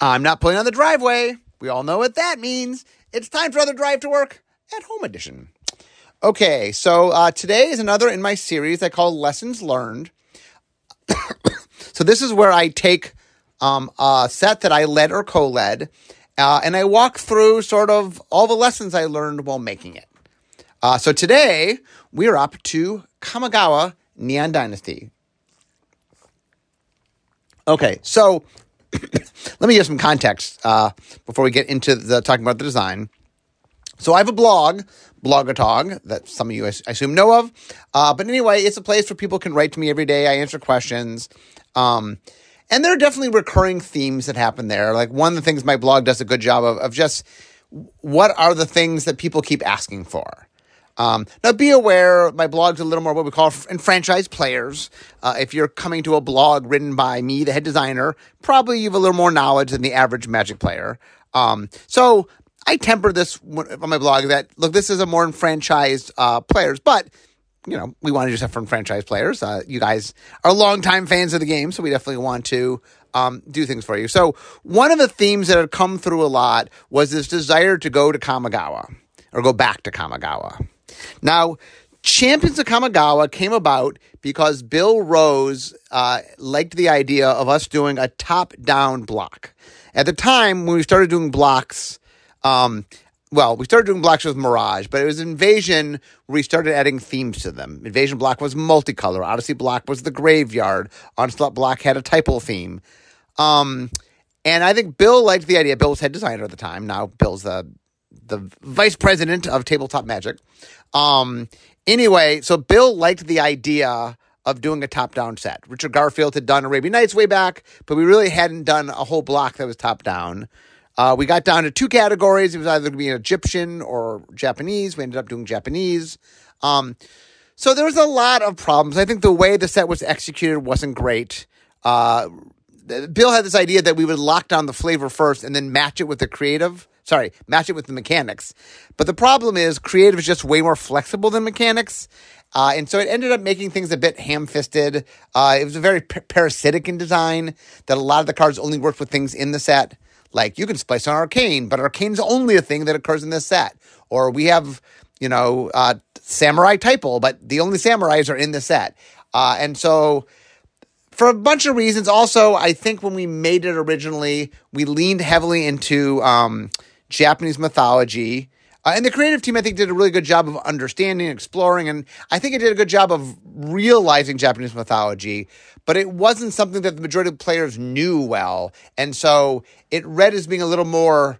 I'm not pulling on the driveway. We all know what that means. It's time for another drive to work at home edition. Okay, so uh, today is another in my series I call Lessons Learned. so this is where I take um, a set that I led or co-led, uh, and I walk through sort of all the lessons I learned while making it. Uh, so today we are up to Kamigawa Neon Dynasty. Okay, so let me give some context uh, before we get into the talking about the design. So I have a blog, Blogatog, that some of you I assume know of. Uh, but anyway, it's a place where people can write to me every day. I answer questions. Um, and there are definitely recurring themes that happen there. Like one of the things my blog does a good job of, of just what are the things that people keep asking for. Um, now, be aware, my blog's a little more what we call enfranchised players. Uh, if you're coming to a blog written by me, the head designer, probably you have a little more knowledge than the average Magic player. Um, so I temper this on my blog that, look, this is a more enfranchised uh, players, but you know, we want to just have from franchise players. Uh, you guys are longtime fans of the game, so we definitely want to um, do things for you. So, one of the themes that had come through a lot was this desire to go to Kamigawa or go back to Kamigawa. Now, Champions of Kamigawa came about because Bill Rose uh, liked the idea of us doing a top down block. At the time, when we started doing blocks, um, well, we started doing blocks with Mirage, but it was Invasion where we started adding themes to them. Invasion block was multicolor. Odyssey block was the graveyard. Onslaught block had a typal theme. Um, and I think Bill liked the idea. Bill was head designer at the time. Now Bill's the the vice president of Tabletop Magic. Um, anyway, so Bill liked the idea of doing a top down set. Richard Garfield had done Arabian Nights way back, but we really hadn't done a whole block that was top down. Uh, we got down to two categories. It was either going to be an Egyptian or Japanese. We ended up doing Japanese. Um, so there was a lot of problems. I think the way the set was executed wasn't great. Uh, Bill had this idea that we would lock down the flavor first and then match it with the creative. Sorry, match it with the mechanics. But the problem is, creative is just way more flexible than mechanics. Uh, and so it ended up making things a bit ham fisted. Uh, it was a very p- parasitic in design that a lot of the cards only worked with things in the set. Like you can splice on arcane, but arcane's only a thing that occurs in this set. Or we have, you know, uh, samurai typal, but the only samurais are in the set. Uh, and so for a bunch of reasons. Also, I think when we made it originally, we leaned heavily into um, Japanese mythology. Uh, and the creative team, I think, did a really good job of understanding, exploring, and I think it did a good job of realizing Japanese mythology. But it wasn't something that the majority of players knew well, and so it read as being a little more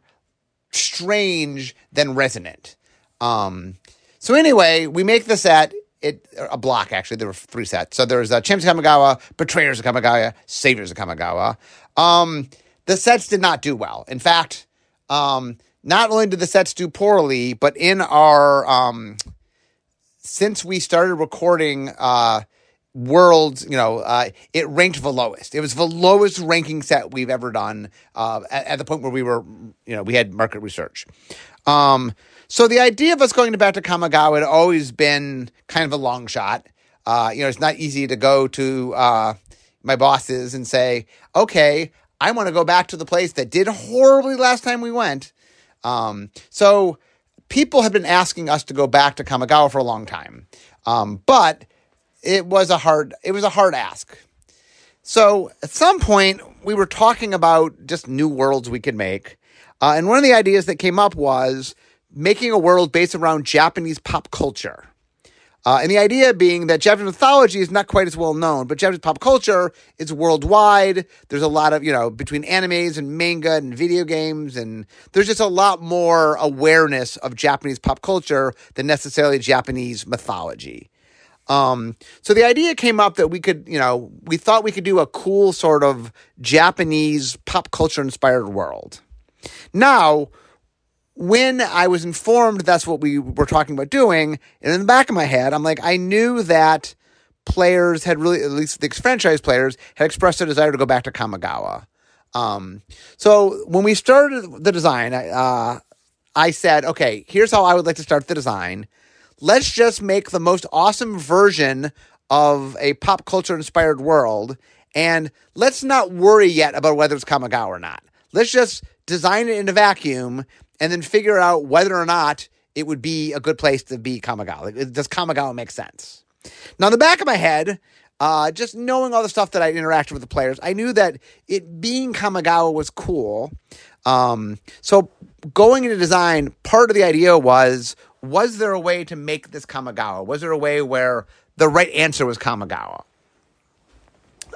strange than resonant. Um, so anyway, we make the set it a block actually. There were three sets. So there's uh, Champions of Kamigawa, Betrayers of Kamigawa, Saviors of Kamigawa. Um, the sets did not do well. In fact, um, not only did the sets do poorly, but in our um, since we started recording uh, worlds, you know, uh, it ranked the lowest. It was the lowest ranking set we've ever done uh, at, at, the point where we were, you know, we had market research. Um, so the idea of us going back to Kamigawa had always been kind of a long shot. Uh, you know, it's not easy to go to uh, my bosses and say, okay, I want to go back to the place that did horribly last time we went. Um, so people have been asking us to go back to Kamigawa for a long time. Um, but it was a hard it was a hard ask. So at some point we were talking about just new worlds we could make. Uh, and one of the ideas that came up was making a world based around Japanese pop culture. Uh, and the idea being that Japanese mythology is not quite as well known, but Japanese pop culture is worldwide. There's a lot of, you know, between animes and manga and video games, and there's just a lot more awareness of Japanese pop culture than necessarily Japanese mythology. Um, so the idea came up that we could, you know, we thought we could do a cool sort of Japanese pop culture inspired world. Now, when I was informed that's what we were talking about doing, and in the back of my head, I'm like, I knew that players had really, at least the franchise players, had expressed a desire to go back to Kamigawa. Um, so when we started the design, uh, I said, okay, here's how I would like to start the design. Let's just make the most awesome version of a pop culture inspired world. And let's not worry yet about whether it's Kamigawa or not. let's just design it in a vacuum and then figure out whether or not it would be a good place to be Kamigawa. Does Kamigawa make sense? Now, in the back of my head, uh, just knowing all the stuff that I interacted with the players, I knew that it being Kamigawa was cool. Um, so going into design, part of the idea was was there a way to make this Kamigawa? Was there a way where the right answer was Kamigawa?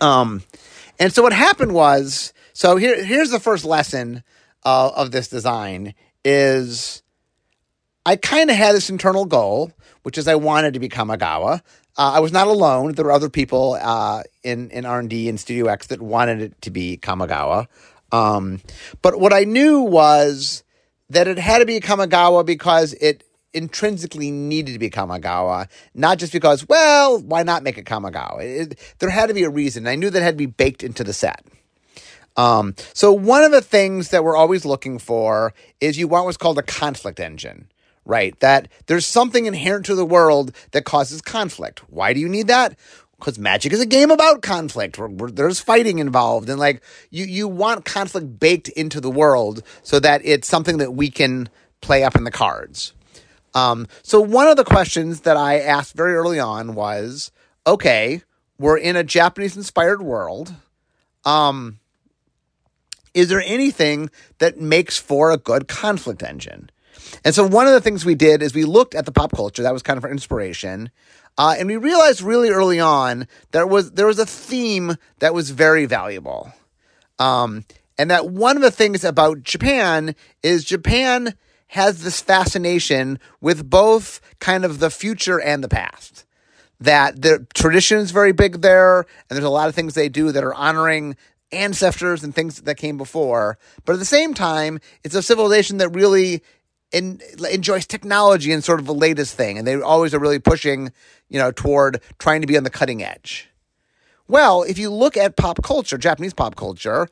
Um, and so what happened was, so here here's the first lesson uh, of this design is I kind of had this internal goal, which is I wanted to be Kamigawa. Uh, I was not alone. There were other people uh, in in R and D and Studio X that wanted it to be Kamigawa. Um, but what I knew was that it had to be Kamigawa because it intrinsically needed to be Kamigawa, not just because, well, why not make it Kamigawa? It, there had to be a reason. I knew that had to be baked into the set. Um, so one of the things that we're always looking for is you want what's called a conflict engine, right? That there's something inherent to the world that causes conflict. Why do you need that? Because magic is a game about conflict. There's fighting involved, and like you, you want conflict baked into the world so that it's something that we can play up in the cards. Um, so one of the questions that I asked very early on was, okay, we're in a Japanese inspired world. Um, is there anything that makes for a good conflict engine? And so one of the things we did is we looked at the pop culture. That was kind of our inspiration. Uh, and we realized really early on there was there was a theme that was very valuable. Um, and that one of the things about Japan is Japan has this fascination with both kind of the future and the past. That the tradition is very big there, and there's a lot of things they do that are honoring ancestors and things that came before. But at the same time, it's a civilization that really in, enjoys technology and sort of the latest thing, and they always are really pushing, you know, toward trying to be on the cutting edge. Well, if you look at pop culture, Japanese pop culture,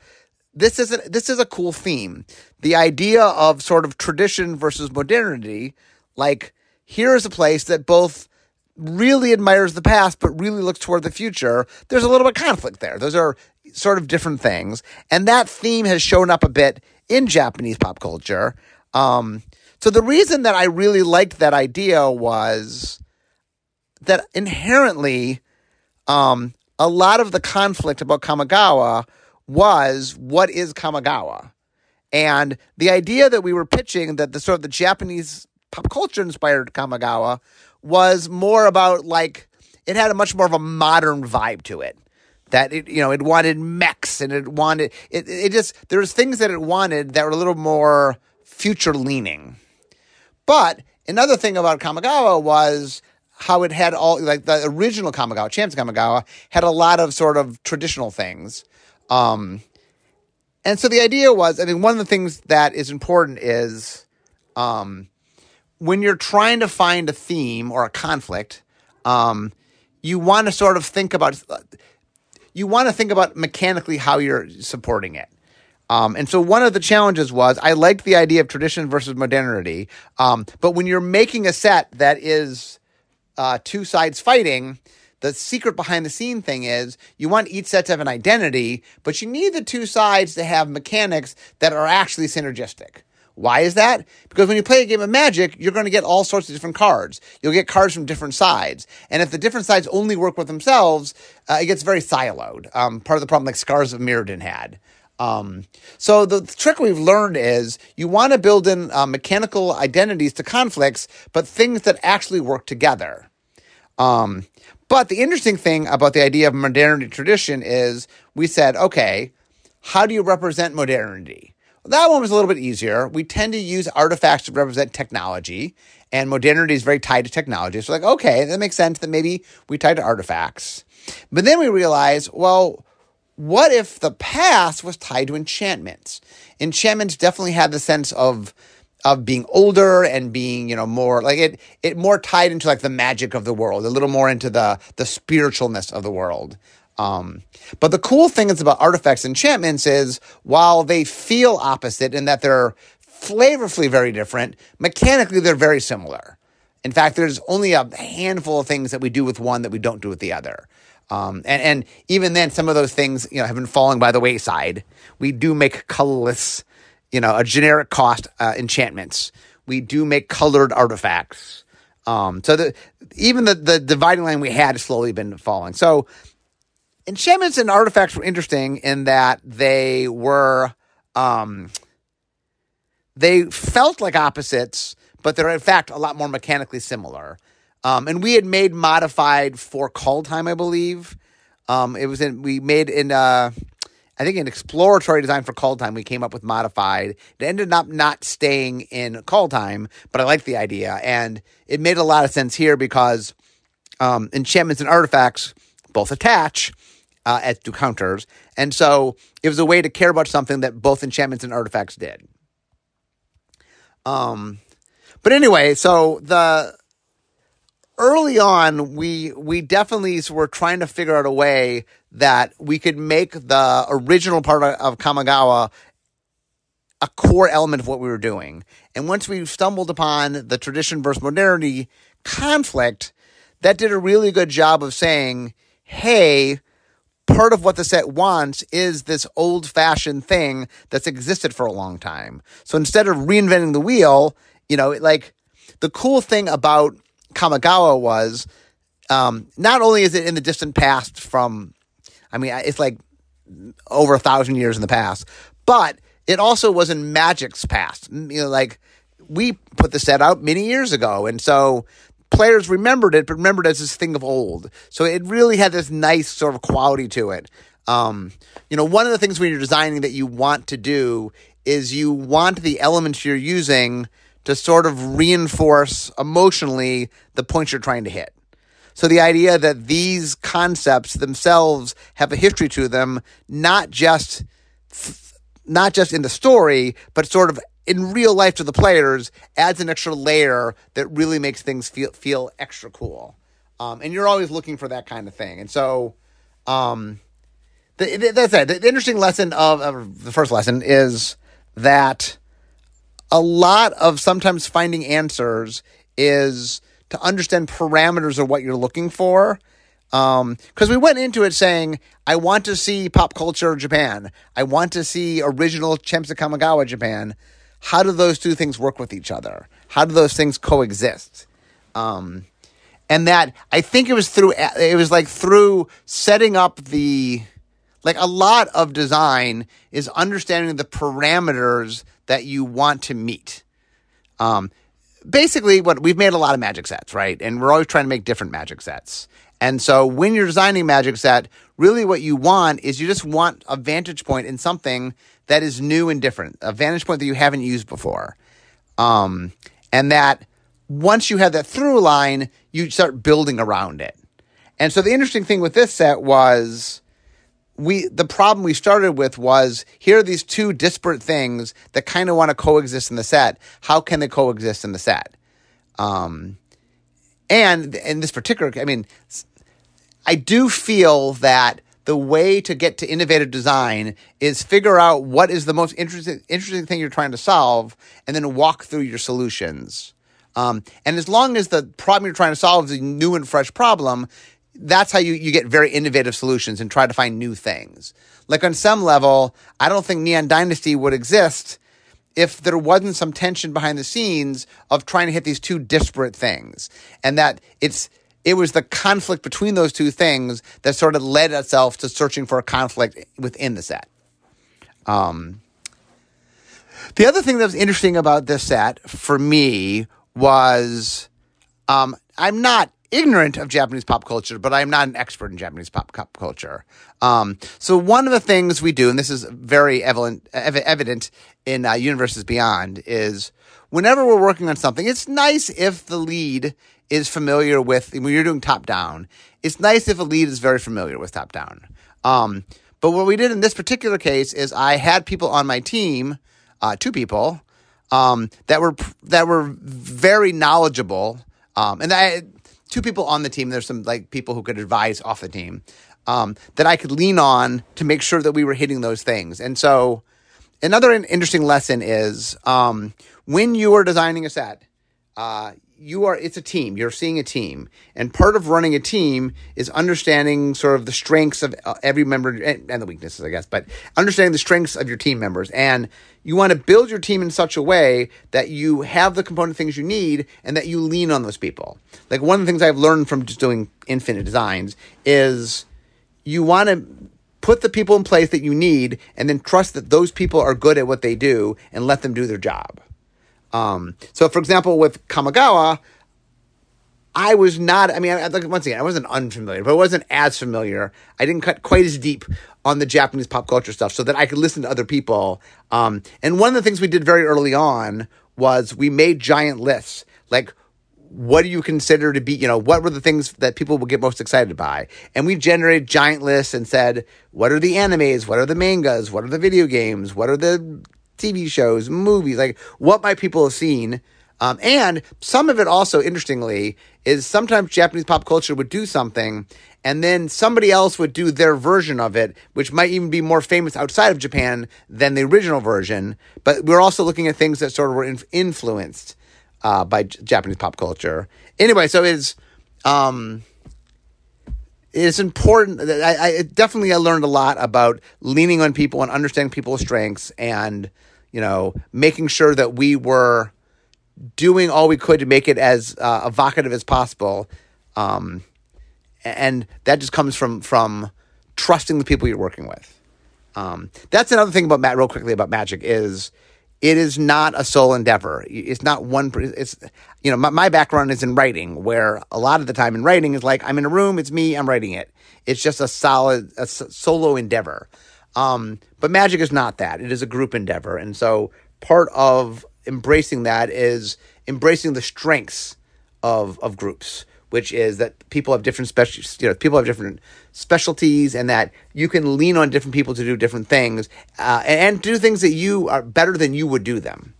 this is a, this is a cool theme. The idea of sort of tradition versus modernity, like here is a place that both really admires the past but really looks toward the future. There's a little bit of conflict there. Those are sort of different things, and that theme has shown up a bit in Japanese pop culture. Um, so the reason that I really liked that idea was that inherently, um, a lot of the conflict about Kamigawa was what is Kamigawa? And the idea that we were pitching that the sort of the Japanese pop culture inspired Kamigawa was more about like it had a much more of a modern vibe to it. That it, you know, it wanted mechs and it wanted it. It just there was things that it wanted that were a little more future leaning. But another thing about Kamigawa was how it had all like the original Kamigawa, Champs Kamigawa, had a lot of sort of traditional things um, and so the idea was, I mean, one of the things that is important is um, when you're trying to find a theme or a conflict, um, you want to sort of think about you want to think about mechanically how you're supporting it. Um, and so one of the challenges was I liked the idea of tradition versus modernity, um, but when you're making a set that is uh, two sides fighting, the secret behind the scene thing is you want each set to have an identity, but you need the two sides to have mechanics that are actually synergistic. Why is that? Because when you play a game of Magic, you're going to get all sorts of different cards. You'll get cards from different sides. And if the different sides only work with themselves, uh, it gets very siloed. Um, part of the problem like Scars of Mirrodin had. Um, so the trick we've learned is you want to build in uh, mechanical identities to conflicts, but things that actually work together. Um, but the interesting thing about the idea of modernity tradition is we said, okay, how do you represent modernity? That one was a little bit easier. We tend to use artifacts to represent technology, and modernity is very tied to technology. So, like, okay, that makes sense that maybe we tie to artifacts. But then we realize, well, what if the past was tied to enchantments? Enchantments definitely had the sense of of being older and being you know more like it it more tied into like the magic of the world a little more into the the spiritualness of the world um, but the cool thing is about artifacts enchantments is while they feel opposite in that they're flavorfully very different mechanically they're very similar in fact there's only a handful of things that we do with one that we don't do with the other Um, and, and even then, some of those things, you know, have been falling by the wayside. We do make colorless, you know, a generic cost uh, enchantments. We do make colored artifacts. Um, so the even the the dividing line we had has slowly been falling. So enchantments and artifacts were interesting in that they were um, they felt like opposites, but they're in fact a lot more mechanically similar. Um, and we had made modified for Kaldheim, I believe. Um, it was in we made in uh, I think an exploratory design for Kaldheim We came up with modified. It ended up not staying in Kaldheim, but I liked the idea, and it made a lot of sense here because um, enchantments and artifacts both attach uh, as counters, and so it was a way to care about something that both enchantments and artifacts did. Um, but anyway, so the early on, we we definitely were trying to figure out a way that we could make the original part of Kamigawa a core element of what we were doing. And once we stumbled upon the tradition versus modernity conflict, that did a really good job of saying, hey, part of what the set wants is this old fashioned thing that's existed for a long time. So instead of reinventing the wheel, you know, like the cool thing about Kamigawa was um, not only is it in the distant past from, I mean, it's like over a thousand years in the past, but it also was in Magic's past. You know, like we put the set out many years ago, and so players remembered it, but remembered it as this thing of old. So it really had this nice sort of quality to it. Um, you know, one of the things when you're designing that you want to do is you want the elements you're using to sort of reinforce emotionally the points you're trying to hit. So the idea that these concepts themselves have a history to them, not just not just in the story, but sort of in real life to the players, adds an extra layer that really makes things feel feel extra cool. Um, and you're always looking for that kind of thing. And so, um, the, the, that's it. The, the interesting lesson of, of the first lesson is that a lot of sometimes finding answers is to understand parameters of what you're looking for. Because um, we went into it saying, I want to see pop culture Japan. I want to see original Chemsa Kamigawa Japan. How do those two things work with each other? How do those things coexist? Um, and that I think it was through it was like through setting up the like a lot of design is understanding the parameters that you want to meet. Um, basically, what we've made a lot of magic sets, right? And we're always trying to make different magic sets. And so when you're designing magic set, really what you want is you just want a vantage point in something that is new and different, a vantage point that you haven't used before. Um, and that once you have that through line, you start building around it. And so the interesting thing with this set was we the problem we started with was here are these two disparate things that kind of want to coexist in the set. How can they coexist in the set? Um, and in this particular, I mean, I do feel that the way to get to innovative design is figure out what is the most interesting interesting thing you're trying to solve, and then walk through your solutions. Um, and as long as the problem you're trying to solve is a new and fresh problem, that's how you, you get very innovative solutions and try to find new things. Like on some level, I don't think Neon Dynasty would exist if there wasn't some tension behind the scenes of trying to hit these two disparate things. And that it's it was the conflict between those two things that sort of led itself to searching for a conflict within the set. Um, the other thing that was interesting about this set for me was um, I'm not ignorant of Japanese pop culture, but I'm not an expert in Japanese pop culture. Um, so one of the things we do, and this is very evident, evident in uh, Universes Beyond, is whenever we're working on something, it's nice if the lead is familiar with when you're doing top down. It's nice if a lead is very familiar with top down. Um, but what we did in this particular case is I had people on my team, uh, two people, um, that were that were very knowledgeable. Um, and I two people on the team. There's some like people who could advise off the team um, that I could lean on to make sure that we were hitting those things. And so, another interesting lesson is um, when you are designing a set, uh, you are it's a team. You're seeing a team. And part of running a team is understanding sort of the strengths of uh, every member and, and, the weaknesses i guess but understanding the strengths of your team members. And you want to build your team in such a way that you have the component things you need and that you lean on those people. Like one of the things i've learned from just doing infinite designs is you want to put the people in place that you need and then trust that those people are good at what they do and let them do their job um, so, for example, with Kamigawa, I was not, I mean, I, once again, I wasn't unfamiliar, but I wasn't as familiar. I didn't cut quite as deep on the Japanese pop culture stuff so that I could listen to other people. Um, and one of the things we did very early on was we made giant lists. Like, what do you consider to be, you know, what were the things that people would get most excited by? And we generated giant lists and said, what are the animes? What are the mangas? What are the video games? What are the TV shows, movies, like what my people have seen. Um, and some of it also, interestingly, is sometimes Japanese pop culture would do something and then somebody else would do their version of it, which might even be more famous outside of Japan than the original version. But we're also looking at things that sort of were in- influenced uh, by J- Japanese pop culture. Anyway, so it's. Um, it's important. I, I definitely I learned a lot about leaning on people and understanding people's strengths and you know making sure that we were doing all we could to make it as uh, evocative as possible. Um, and that just comes from from trusting the people you're working with. Um, that's another thing about Matt. Real quickly about magic is it is not a sole endeavor. It's not one. It's you know my, my background is in writing, where a lot of the time in writing is like I'm in a room, it's me, I'm writing it. It's just a solid a solo endeavor. Um, but magic is not that. It is a group endeavor, and so part of embracing that is embracing the strengths of of groups which is that people have different special, you know, people have different specialties, and that you can lean on different people to do different things, uh, and, and do things that you are better than you would do them.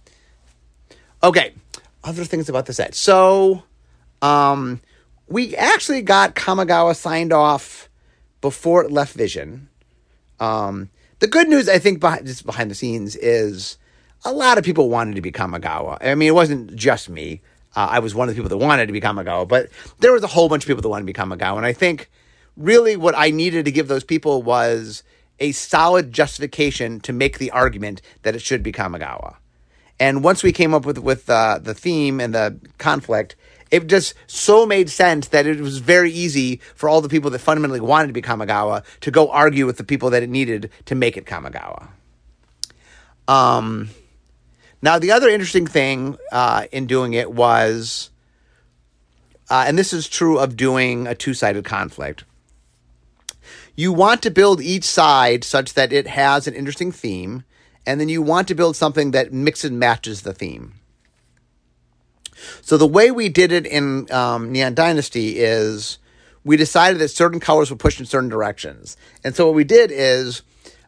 Okay, other things about the set. So, um, we actually got Kamigawa signed off before it left Vision. Um, the good news, I think, behind, just behind the scenes, is a lot of people wanted to be Kamigawa. I mean, it wasn't just me. Uh, I was one of the people that wanted to become a Kamigawa, but there was a whole bunch of people that wanted to become a Kamigawa. And I think really what I needed to give those people was a solid justification to make the argument that it should be Kamigawa. And once we came up with with uh, the theme and the conflict, it just so made sense that it was very easy for all the people that fundamentally wanted to be Kamigawa to go argue with the people that it needed to make it Kamigawa. Um, now, the other interesting thing uh, in doing it was, uh, and this is true of doing a two sided conflict, you want to build each side such that it has an interesting theme, and then you want to build something that mixes and matches the theme. So, the way we did it in um, Neon Dynasty is we decided that certain colors were pushed in certain directions. And so, what we did is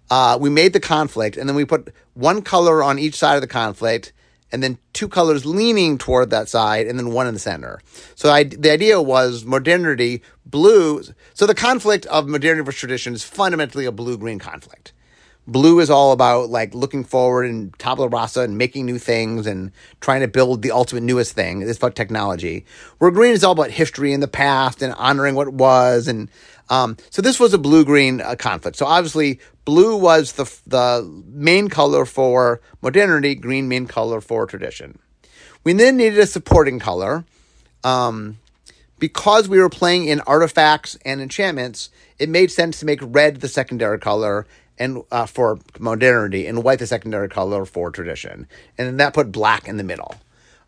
uh, we made the conflict, and then we put one color on each side of the conflict, and then two colors leaning toward that side, and then one in the center. So I, the idea was modernity, blue. So the conflict of modernity versus tradition is fundamentally a blue green conflict. Blue is all about like looking forward and tabula rasa and making new things and trying to build the ultimate newest thing. It's about technology. Where green is all about history and the past and honoring what was and um, so this was a blue green uh, conflict. So obviously, blue was the the main color for modernity, green main color for tradition. We then needed a supporting color. Um, because we were playing in artifacts and enchantments, it made sense to make red the secondary color and uh, for modernity and white the secondary color for tradition, and then that put black in the middle.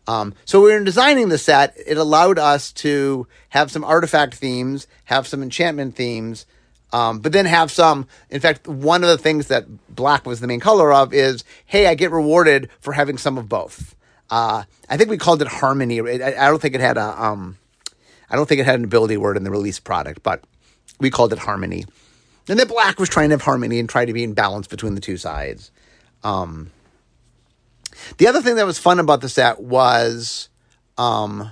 Um, so we were designing the set, it allowed us to have some artifact themes, have some enchantment themes, um, but then have some. In fact, one of the things that black was the main color of is, hey, I get rewarded for having some of both. Uh, I think we called it harmony. I, I, don't think it had a. Um, I don't think it had an ability word in the release product, but we called it harmony. And then black was trying to have harmony and try to be in balance between the two sides. Um, the other thing that was fun about the set was um,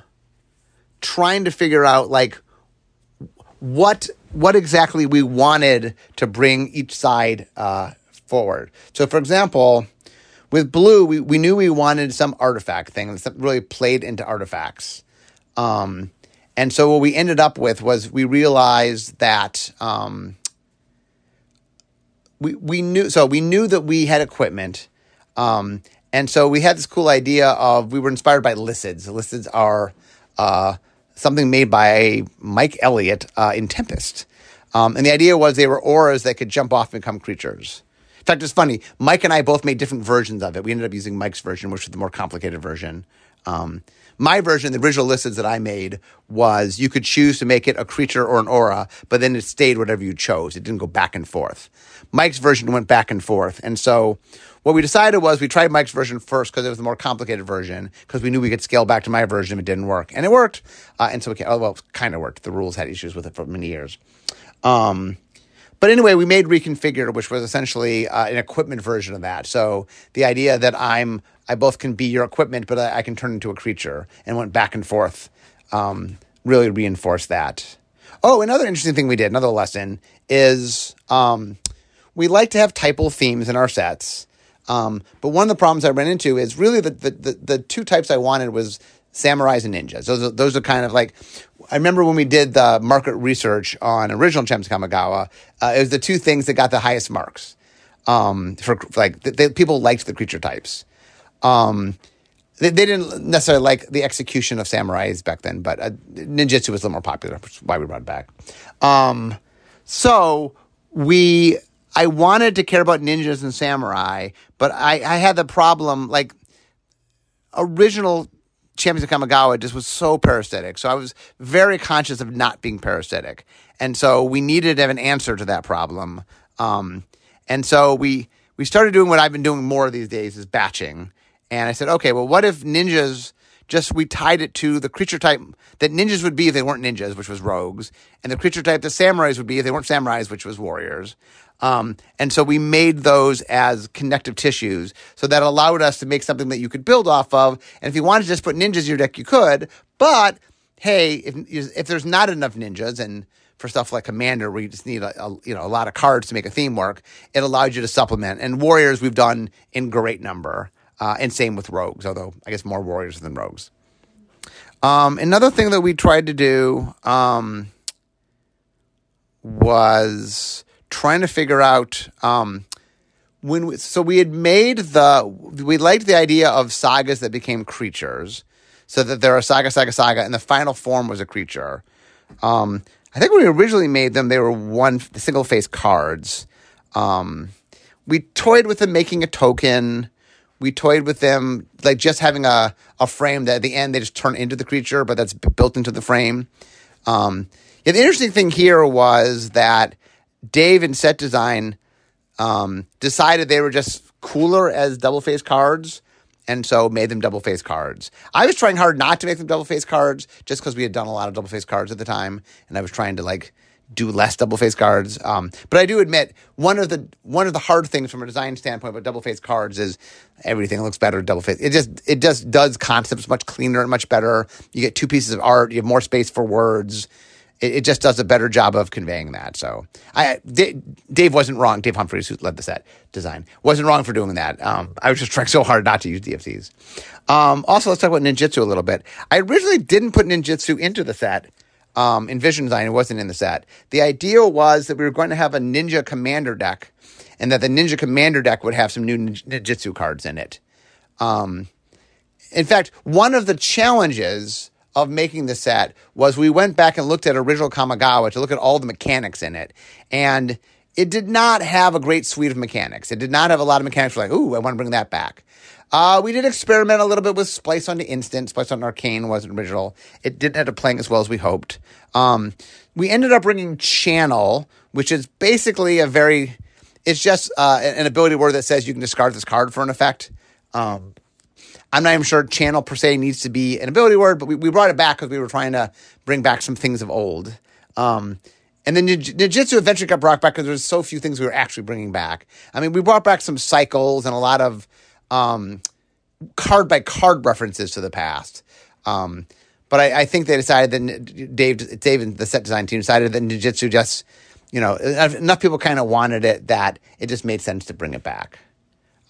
trying to figure out like what what exactly we wanted to bring each side uh, forward. So, for example, with blue, we, we knew we wanted some artifact thing that really played into artifacts. Um, and so what we ended up with was we realized that um, we we knew so we knew that we had equipment, um, and so we had this cool idea of we were inspired by Licids. Licids are uh, something made by Mike Elliott uh, in Tempest, um, and the idea was they were auras that could jump off and become creatures. In fact, it's funny. Mike and I both made different versions of it. We ended up using Mike's version, which was the more complicated version. Um, my version, the original Licids that I made, was you could choose to make it a creature or an aura, but then it stayed whatever you chose. It didn't go back and forth. Mike's version went back and forth. And so what we decided was we tried Mike's version first because it was the more complicated version because we knew we could scale back to my version if it didn't work. And it worked. Uh, and so we, oh, well, it kind of worked. The rules had issues with it for many years. Um, but anyway, we made Reconfigured, which was essentially uh, an equipment version of that. So the idea that I'm I both can be your equipment, but I, I can turn into a creature, and went back and forth, um, really reinforced that. Oh, another interesting thing we did, another lesson is um, we like to have typal themes in our sets. Um, but one of the problems I ran into is really the, the, the, the two types I wanted was samurais and ninjas. Those are, those are kind of like I remember when we did the market research on original Champs Kamigawa, uh, it was the two things that got the highest marks. Um, for, for like they, they, people liked the creature types. Um, they, they, didn't necessarily like the execution of samurais back then, but uh, ninjutsu was a little more popular, which is why we brought it back. Um, so we, I wanted to care about ninjas and samurai, but I, I had the problem like original Champions of Kamigawa just was so parasitic. So I was very conscious of not being parasitic. And so we needed to have an answer to that problem. Um, and so we, we started doing what I've been doing more these days is batching. And I said, okay, well, what if ninjas just we tied it to the creature type that ninjas would be if they weren't ninjas, which was rogues, and the creature type that samurais would be if they weren't samurais, which was warriors. Um, and so we made those as connective tissues. So that allowed us to make something that you could build off of. And if you wanted to just put ninjas in your deck, you could. But hey, if, if there's not enough ninjas and for stuff like Commander, where you just need a, a, you know a lot of cards to make a theme work, it allows you to supplement. And Warriors, we've done in great number, uh, and same with Rogues. Although I guess more Warriors than Rogues. Um, another thing that we tried to do um, was trying to figure out um, when we, so we had made the we liked the idea of sagas that became creatures so that there are saga saga saga and the final form was a creature um, i think when we originally made them they were one single face cards um, we toyed with them making a token we toyed with them like just having a, a frame that at the end they just turn into the creature but that's built into the frame um, yeah, the interesting thing here was that Dave in set design um, decided they were just cooler as double face cards and so made them double face cards. I was trying hard not to make them double face cards just because we had done a lot of double face cards at the time, and I was trying to like do less double face cards. Um, but I do admit one of the one of the hard things from a design standpoint about double face cards is everything looks better double face. It just it just does concepts much cleaner and much better. You get two pieces of art. You have more space for words it, it, just does a better job of conveying that. So I D- Dave wasn't wrong. Dave Humpherys, who led the set design, wasn't wrong for doing that. Um, I was just trying so hard not to use DFCs. Um, also, let's talk about ninjutsu a little bit. I originally didn't put ninjutsu into the set. Um, in Vision Design, it wasn't in the set. The idea was that we were going to have a Ninja Commander deck, and that the Ninja Commander deck would have some new ninjutsu cards in it. Um, in fact, one of the challenges of making the set was we went back and looked at original Kamigawa to look at all the mechanics in it. And it did not have a great suite of mechanics. It did not have a lot of mechanics. like, ooh, I want to bring that back. Uh, we did experiment a little bit with Splice onto Instant. Splice on Arcane wasn't original. It didn't end up playing as well as we hoped. Um, we ended up bringing Channel, which is basically a very, it's just uh, an ability word that says you can discard this card for an effect. Um, I'm not even sure channel per se needs to be an ability word, but we, we brought it back because we were trying to bring back some things of old. Um, and then Ninjutsu eventually got brought back because there's so few things we were actually bringing back. I mean, we brought back some cycles and a lot of um, card by card references to the past. Um, but I, I, think they decided that Dave, Dave and the set design team decided that Ninjutsu just, you know, enough people kind of wanted it that it just made sense to bring it back.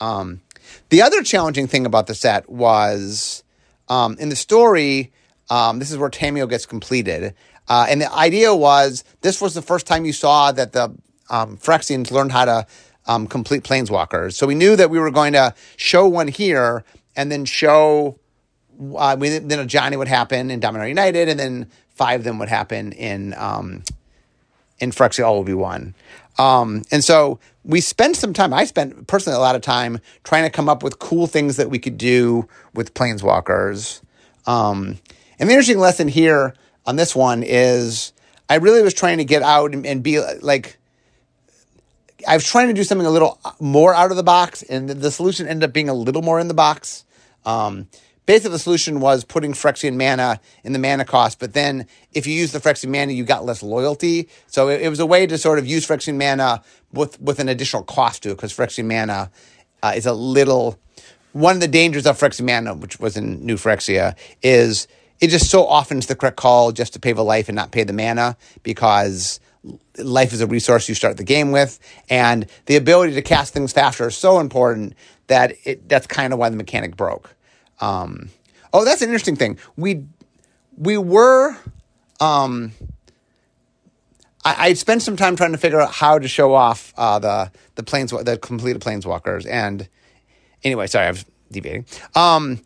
Um, the other challenging thing about the set was um, in the story, Um, this is where Tamiyo gets completed. Uh, and the idea was this was the first time you saw that the um, Phyrexians learned how to um, complete planeswalkers. So we knew that we were going to show one here and then show. Uh, we, then Ajani would happen in Dominaria United, and then five of them would happen in um, in Phyrexia All will be one. Um, and so we spent some time. I spent personally a lot of time trying to come up with cool things that we could do with planeswalkers. Um, and the interesting lesson here on this one is I really was trying to get out and, and be like I was trying to do something a little more out of the box, and the, the solution ended up being a little more in the box. Um, basically, the solution was putting Phyrexian mana in the mana cost, but then if you use the Phyrexian mana, you got less loyalty. So it, it was a way to sort of use Phyrexian mana with with an additional cost to it, because Phyrexian mana uh, is a little. One of the dangers of Phyrexian mana, which was in New Phyrexia, is it just so often is the correct call just to pay the life and not pay the mana because life is a resource you start the game with, and the ability to cast things faster is so important that it that's kind of why the mechanic broke. Um, oh, that's an interesting thing. We we were. Um, I, spent some time trying to figure out how to show off uh, the the planes the completed planeswalkers, and anyway, sorry, I was deviating. Um,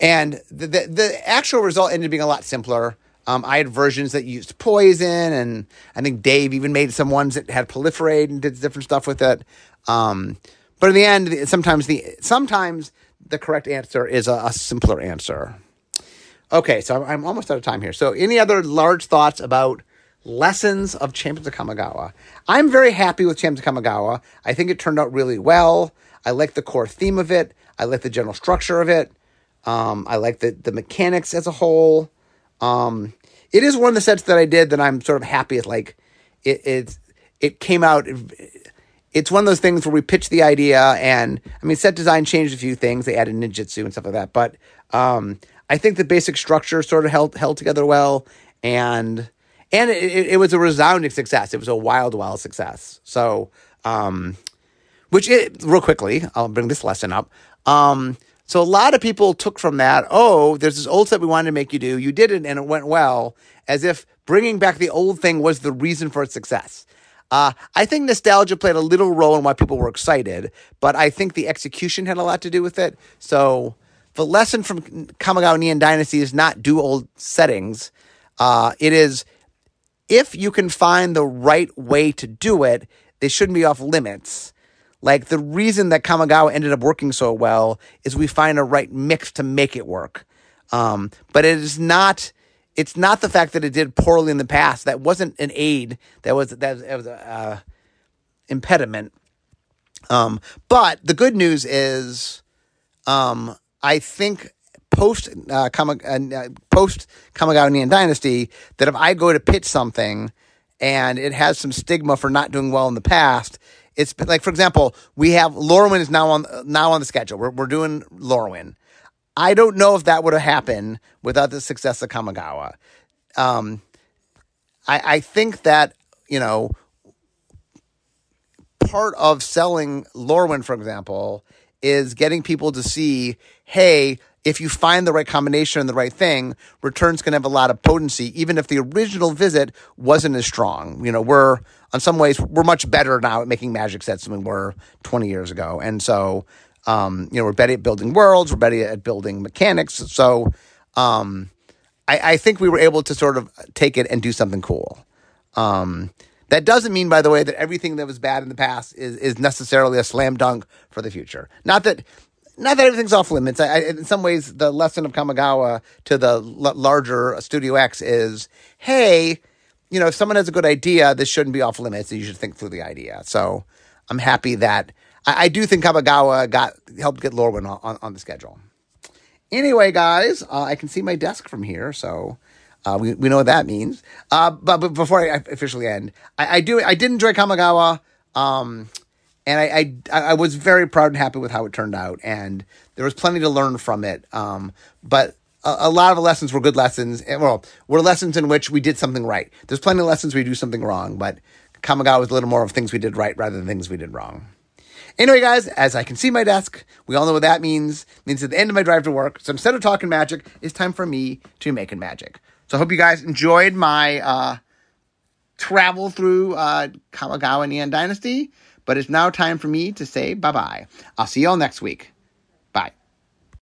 and the, the, the actual result ended up being a lot simpler. Um, I had versions that used poison, and I think Dave even made some ones that had proliferate and did different stuff with it. Um, but in the end, sometimes the sometimes the correct answer is a, a simpler answer. Okay, so I'm, I'm almost out of time here. So, any other large thoughts about lessons of Champions of Kamigawa? I'm very happy with Champions of Kamigawa. I think it turned out really well. I like the core theme of it. I like the general structure of it. Um, I like the the mechanics as a whole. Um, it is one of the sets that I did that I'm sort of happy with. Like it, it, it came out. It's one of those things where we pitched the idea, and I mean, set design changed a few things. They added ninjutsu and stuff like that, but um, I think the basic structure sort of held held together well, and and it, it, it was a resounding success. It was a wild, wild success. So, um, which it real quickly, I'll bring this lesson up. Um, so a lot of people took from that, oh, there's this old set we wanted to make you do. You did it and it went well, as if bringing back the old thing was the reason for its success. Uh, I think nostalgia played a little role in why people were excited, but I think the execution had a lot to do with it. So the lesson from Kamigawa Neon Dynasty is not do old settings. Uh, it is if you can find the right way to do it, they shouldn't be off limits. Like the reason that Kamigawa ended up working so well is we find a right mix to make it work. Um, but it is not. It's not the fact that it did poorly in the past. That wasn't an aid. That was that was, that was a uh, impediment. Um, but the good news is, um, I think post uh, uh, post Kamigawa Neon Dynasty that if I go to pitch something and it has some stigma for not doing well in the past, it's like, for example, we have Lorwyn is now on now on the schedule. We're we're doing Lorwyn. I don't know if that would have happened without the success of Kamigawa. Um, I I think that you know part of selling Lorwyn, for example, is getting people to see, hey, if you find the right combination and the right thing, returns can have a lot of potency, even if the original visit wasn't as strong. You know, we're in some ways we're much better now at making magic sets than we were 20 years ago, and so um, you know we're better at building worlds, we're better at building mechanics. So um, I, I, think we were able to sort of take it and do something cool. Um, that doesn't mean, by the way, that everything that was bad in the past is, is necessarily a slam dunk for the future. Not that not that everything's off limits. I, I, in some ways, the lesson of Kamigawa to the l- larger Studio X is, hey, you know, if someone has a good idea, this shouldn't be off limits. You should think through the idea. So I'm happy that I, I do think Kamigawa got helped get Lorwyn on, on, on the schedule. Anyway, guys, uh, I can see my desk from here, so uh, we we know what that means. Uh, but, but before I officially end, I, I do I did enjoy Kamigawa. Um, and I, I, I was very proud and happy with how it turned out, and there was plenty to learn from it. Um, but a, a, lot of the lessons were good lessons, and well, were lessons in which we did something right. There's plenty of lessons we do something wrong, but Kamigawa was a little more of things we did right rather than things we did wrong. Anyway, guys, as I can see my desk, we all know what that means. It means at the end of my drive to work. So instead of talking magic, it's time for me to making magic. So I hope you guys enjoyed my uh, travel through uh, Kamigawa Neon Dynasty. But it's now time for me to say bye bye. I'll see y'all next week.